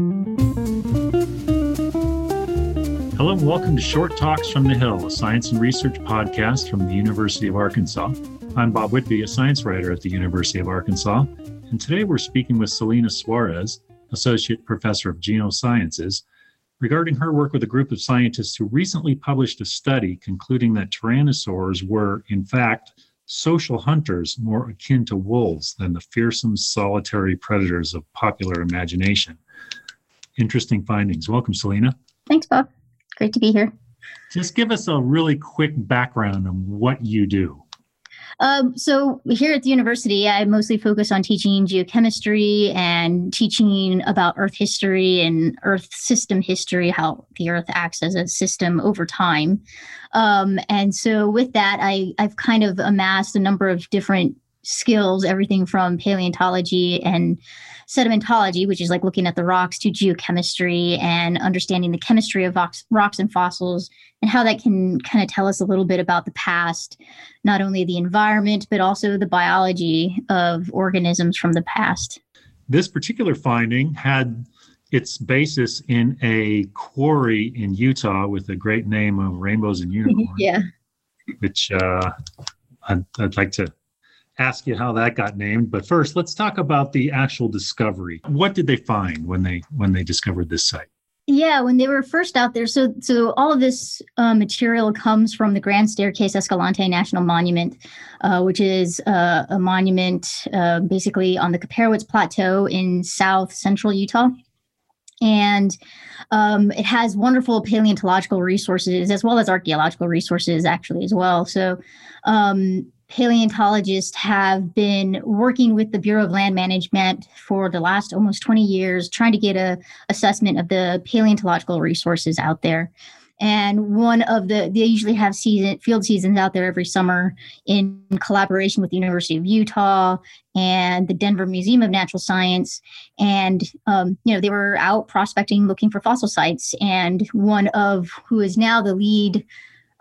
Hello and welcome to Short Talks from the Hill, a science and research podcast from the University of Arkansas. I'm Bob Whitby, a science writer at the University of Arkansas, and today we're speaking with Celina Suarez, Associate Professor of Geosciences, regarding her work with a group of scientists who recently published a study concluding that tyrannosaurs were, in fact, social hunters more akin to wolves than the fearsome solitary predators of popular imagination. Interesting findings. Welcome, Celina. Thanks, Bob. Great to be here. Just give us a really quick background on what you do. Um, so here at the university, I mostly focus on teaching geochemistry and teaching about Earth history and Earth system history, how the Earth acts as a system over time. Um, and so with that, I, I've kind of amassed a number of different skills, everything from paleontology and sedimentology, which is like looking at the rocks, to geochemistry and understanding the chemistry of rocks, rocks and fossils and how that can kind of tell us a little bit about the past, not only the environment, but also the biology of organisms from the past. This particular finding had its basis in a quarry in Utah with a great name of Rainbows and Unicorns. yeah. Which uh, I'd, I'd like to ask you how that got named but first let's talk about the actual discovery. What did they find when they when they discovered this site? Yeah when they were first out there so so all of this uh, material comes from the grand staircase escalante national monument uh, which is uh, a monument uh, basically on the Kaiparowits plateau in south central utah. And um, it has wonderful paleontological resources as well as archaeological resources actually as well. So um, paleontologists have been working with the Bureau of Land Management for the last almost 20 years, trying to get a assessment of the paleontological resources out there. And one of the they usually have season field seasons out there every summer in collaboration with the University of Utah and the Denver Museum of Natural Science. And um, you know they were out prospecting, looking for fossil sites. And one of who is now the lead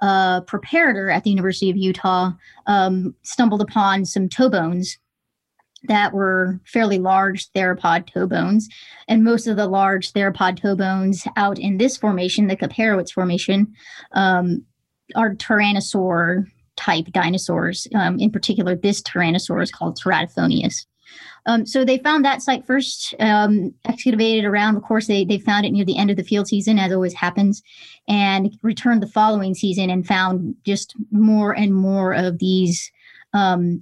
uh, preparator at the University of Utah um, stumbled upon some toe bones that were fairly large theropod toe bones. And most of the large theropod toe bones out in this formation, the Kaiparowits formation, um, are tyrannosaur type dinosaurs. Um, in particular, this tyrannosaur is called Teratophoneus. Um, so they found that site first, um, excavated around. Of course, they, they found it near the end of the field season, as always happens, and returned the following season and found just more and more of these um,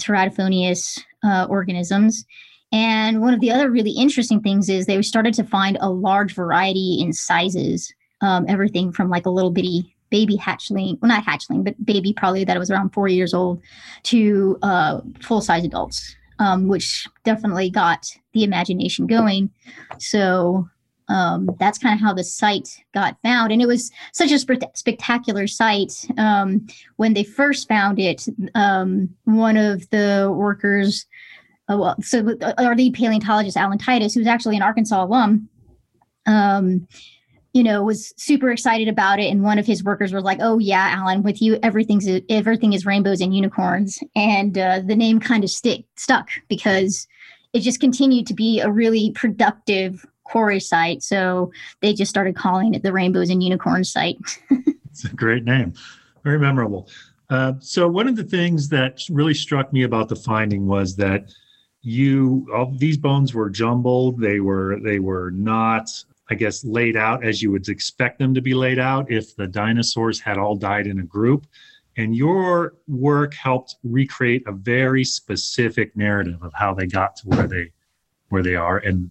uh, organisms. And one of the other really interesting things is they started to find a large variety in sizes, um, everything from like a little bitty baby hatchling, well, not hatchling, but baby probably that was around four years old, to uh, full size adults um, which definitely got the imagination going. So um, that's kind of how the site got found. And it was such a spe- spectacular site. Um, when they first found it, um, one of the workers, uh, well, so our lead paleontologist, Alan Titus, who's actually an Arkansas alum, um, you know, was super excited about it. And one of his workers was like, "Oh yeah, Alan, with you, everything's everything is rainbows and unicorns." And uh, the name kind of stick stuck because it just continued to be a really productive quarry site. So they just started calling it the Rainbows and Unicorns site. it's a great name, very memorable. Uh, so one of the things that really struck me about the finding was that you all these bones were jumbled they were they were not I guess, laid out as you would expect them to be laid out if the dinosaurs had all died in a group. And your work helped recreate a very specific narrative of how they got to where they where they are, and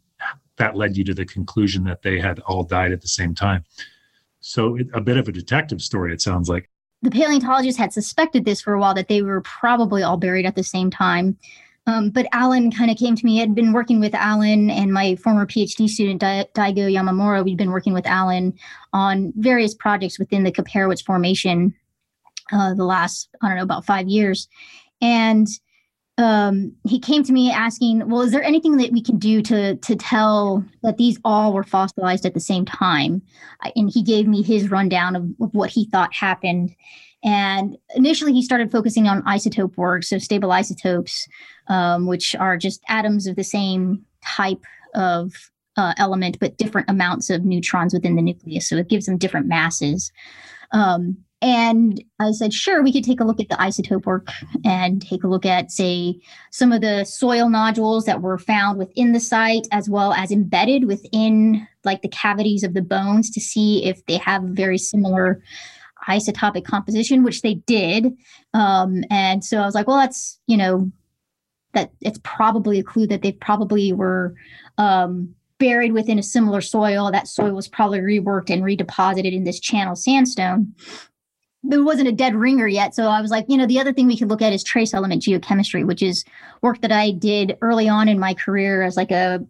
that led you to the conclusion that they had all died at the same time. So it, a bit of a detective story, it sounds like. The paleontologists had suspected this for a while that they were probably all buried at the same time. Um, but Alan kind of came to me. I had been working with Alan and my former PhD student, Daigo Yamamura. We'd been working with Alan on various projects within the Kaiparowits formation uh, the last, I don't know, about five years. And um, he came to me asking, well, is there anything that we can do to to tell that these all were fossilized at the same time? And he gave me his rundown of, of what he thought happened. And initially, he started focusing on isotope work, so stable isotopes, um, which are just atoms of the same type of uh, element, but different amounts of neutrons within the nucleus. So it gives them different masses. Um, and I said, sure, we could take a look at the isotope work and take a look at, say, some of the soil nodules that were found within the site, as well as embedded within like the cavities of the bones to see if they have very similar isotopic composition, which they did. Um, and so I was like, well, that's, you know, that it's probably a clue that they probably were um, buried within a similar soil. That soil was probably reworked and redeposited in this channel sandstone there wasn't a dead ringer yet. So I was like, you know, the other thing we could look at is trace element geochemistry, which is work that I did early on in my career as like a,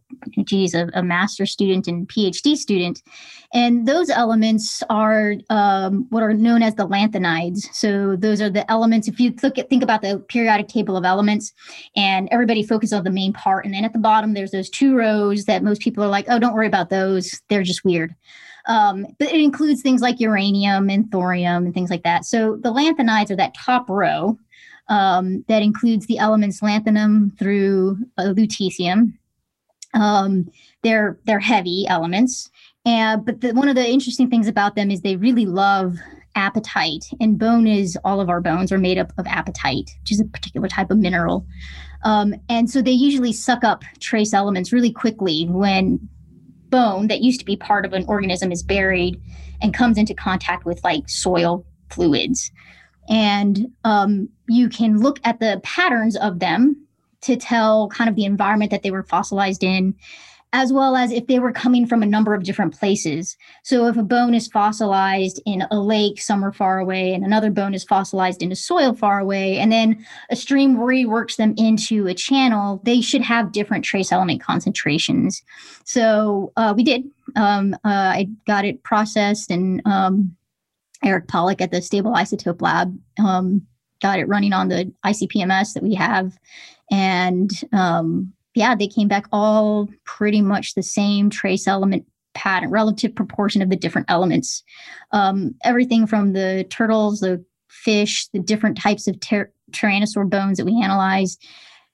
geez, a, a master student and PhD student. And those elements are um, what are known as the lanthanides. So those are the elements. If you look at think about the periodic table of elements, and everybody focuses on the main part, and then at the bottom there's those two rows that most people are like, oh, don't worry about those. They're just weird. Um, but it includes things like uranium and thorium and things like that. So the lanthanides are that top row um, that includes the elements lanthanum through uh, lutetium. Um, they're they're heavy elements, and but the, one of the interesting things about them is they really love apatite, and bone is all of our bones are made up of apatite, which is a particular type of mineral. Um, and so they usually suck up trace elements really quickly when bone that used to be part of an organism is buried and comes into contact with like soil fluids. And um, you can look at the patterns of them to tell kind of the environment that they were fossilized in as well as if they were coming from a number of different places. So if a bone is fossilized in a lake somewhere far away, and another bone is fossilized in a soil far away, and then a stream reworks them into a channel, they should have different trace element concentrations. So uh, we did. Um, uh, I got it processed, and um, Erik Pollock at the Stable Isotope Lab um, got it running on the ICP-MS that we have. And um, yeah, they came back all pretty much the same trace element pattern, relative proportion of the different elements. Um, everything from the turtles, the fish, the different types of ter- tyrannosaur bones that we analyzed.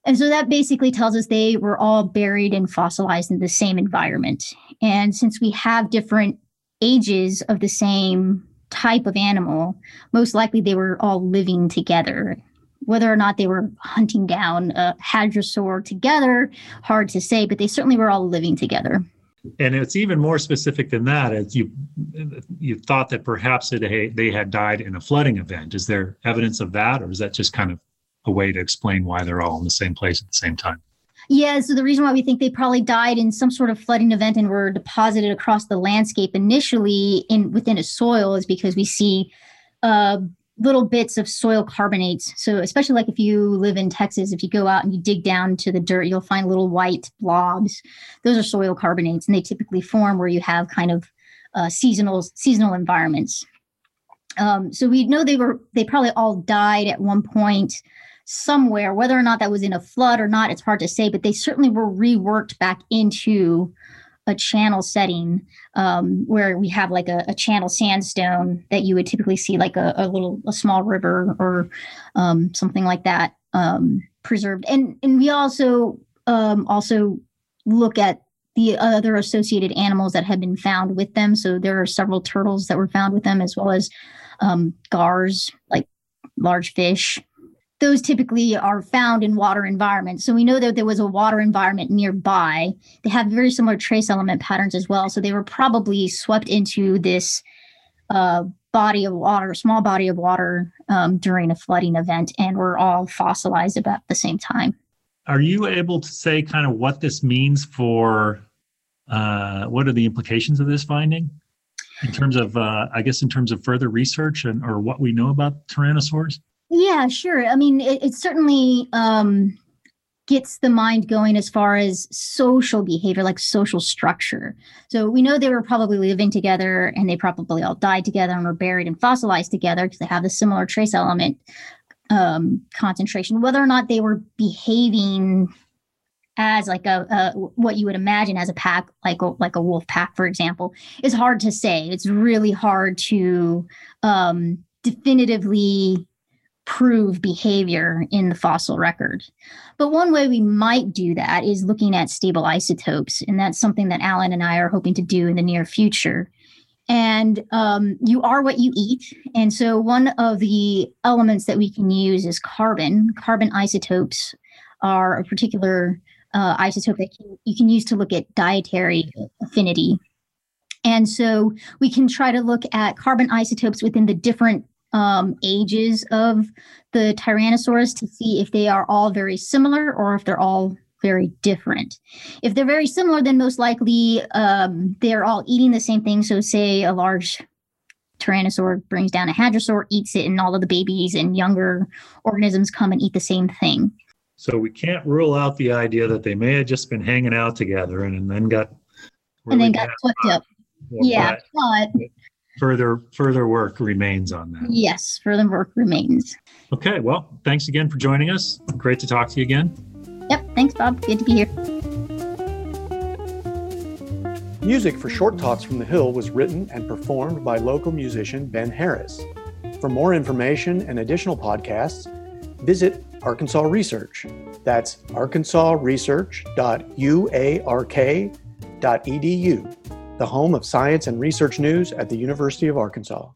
And so that basically tells us they were all buried and fossilized in the same environment. And since we have different ages of the same type of animal, most likely they were all living together whether or not they were hunting down a hadrosaur together, hard to say, but they certainly were all living together. And it's even more specific than that. As you you thought that perhaps it, they had died in a flooding event. Is there evidence of that, or is that just kind of a way to explain why they're all in the same place at the same time? Yeah, so the reason why we think they probably died in some sort of flooding event and were deposited across the landscape initially in within a soil is because we see uh, little bits of soil carbonates. So, especially like if you live in Texas, if you go out and you dig down to the dirt, you'll find little white blobs. Those are soil carbonates, and they typically form where you have kind of uh, seasonal seasonal environments. Um, so we know they were they probably all died at one point somewhere. Whether or not that was in a flood or not, it's hard to say. But they certainly were reworked back into a channel setting um, where we have like a, a, channel sandstone that you would typically see like a, a little a small river or um, something like that um, preserved and and we also um, also look at the other associated animals that have been found with them so there are several turtles that were found with them as well as um, gars like large fish those typically are found in water environments. So we know that there was a water environment nearby. They have very similar trace element patterns as well. So they were probably swept into this uh, body of water, small body of water um, during a flooding event, and were all fossilized about the same time. Are you able to say kind of what this means for uh, what are the implications of this finding? in terms of uh, i guess in terms of further research and or what we know about tyrannosaurs yeah, sure. I mean, it, it certainly um, gets the mind going as far as social behavior, like social structure. So we know they were probably living together and they probably all died together and were buried and fossilized together because they have the similar trace element um, concentration. Whether or not they were behaving as like a, a, what you would imagine as a pack like a, like a wolf pack for example is hard to say it's really hard to um definitively prove behavior in the fossil record. But one way we might do that is looking at stable isotopes. And that's something that Alan and I are hoping to do in the near future. And um, you are what you eat. And so one of the elements that we can use is carbon. Carbon isotopes are a particular uh, isotope that can, you can use to look at dietary affinity. And so we can try to look at carbon isotopes within the different um, ages of the Tyrannosaurus to see if they are all very similar or if they're all very different. If they're very similar, then most likely um, they're all eating the same thing. So, say a large Tyrannosaur brings down a Hadrosaur, eats it, and all of the babies and younger organisms come and eat the same thing. So we can't rule out the idea that they may have just been hanging out together and, and then got really and then got swept up. Yeah, but, but further further work remains on that. Yes, further work remains. Okay, well, thanks again for joining us. Great to talk to you again. Yep, thanks, Bob. Good to be here. Music for Short Talks from the Hill was written and performed by local musician Ben Harris. For more information and additional podcasts, visit Arkansas Research. That's arkansasresearch.uark.edu the home of science and research news at the University of Arkansas.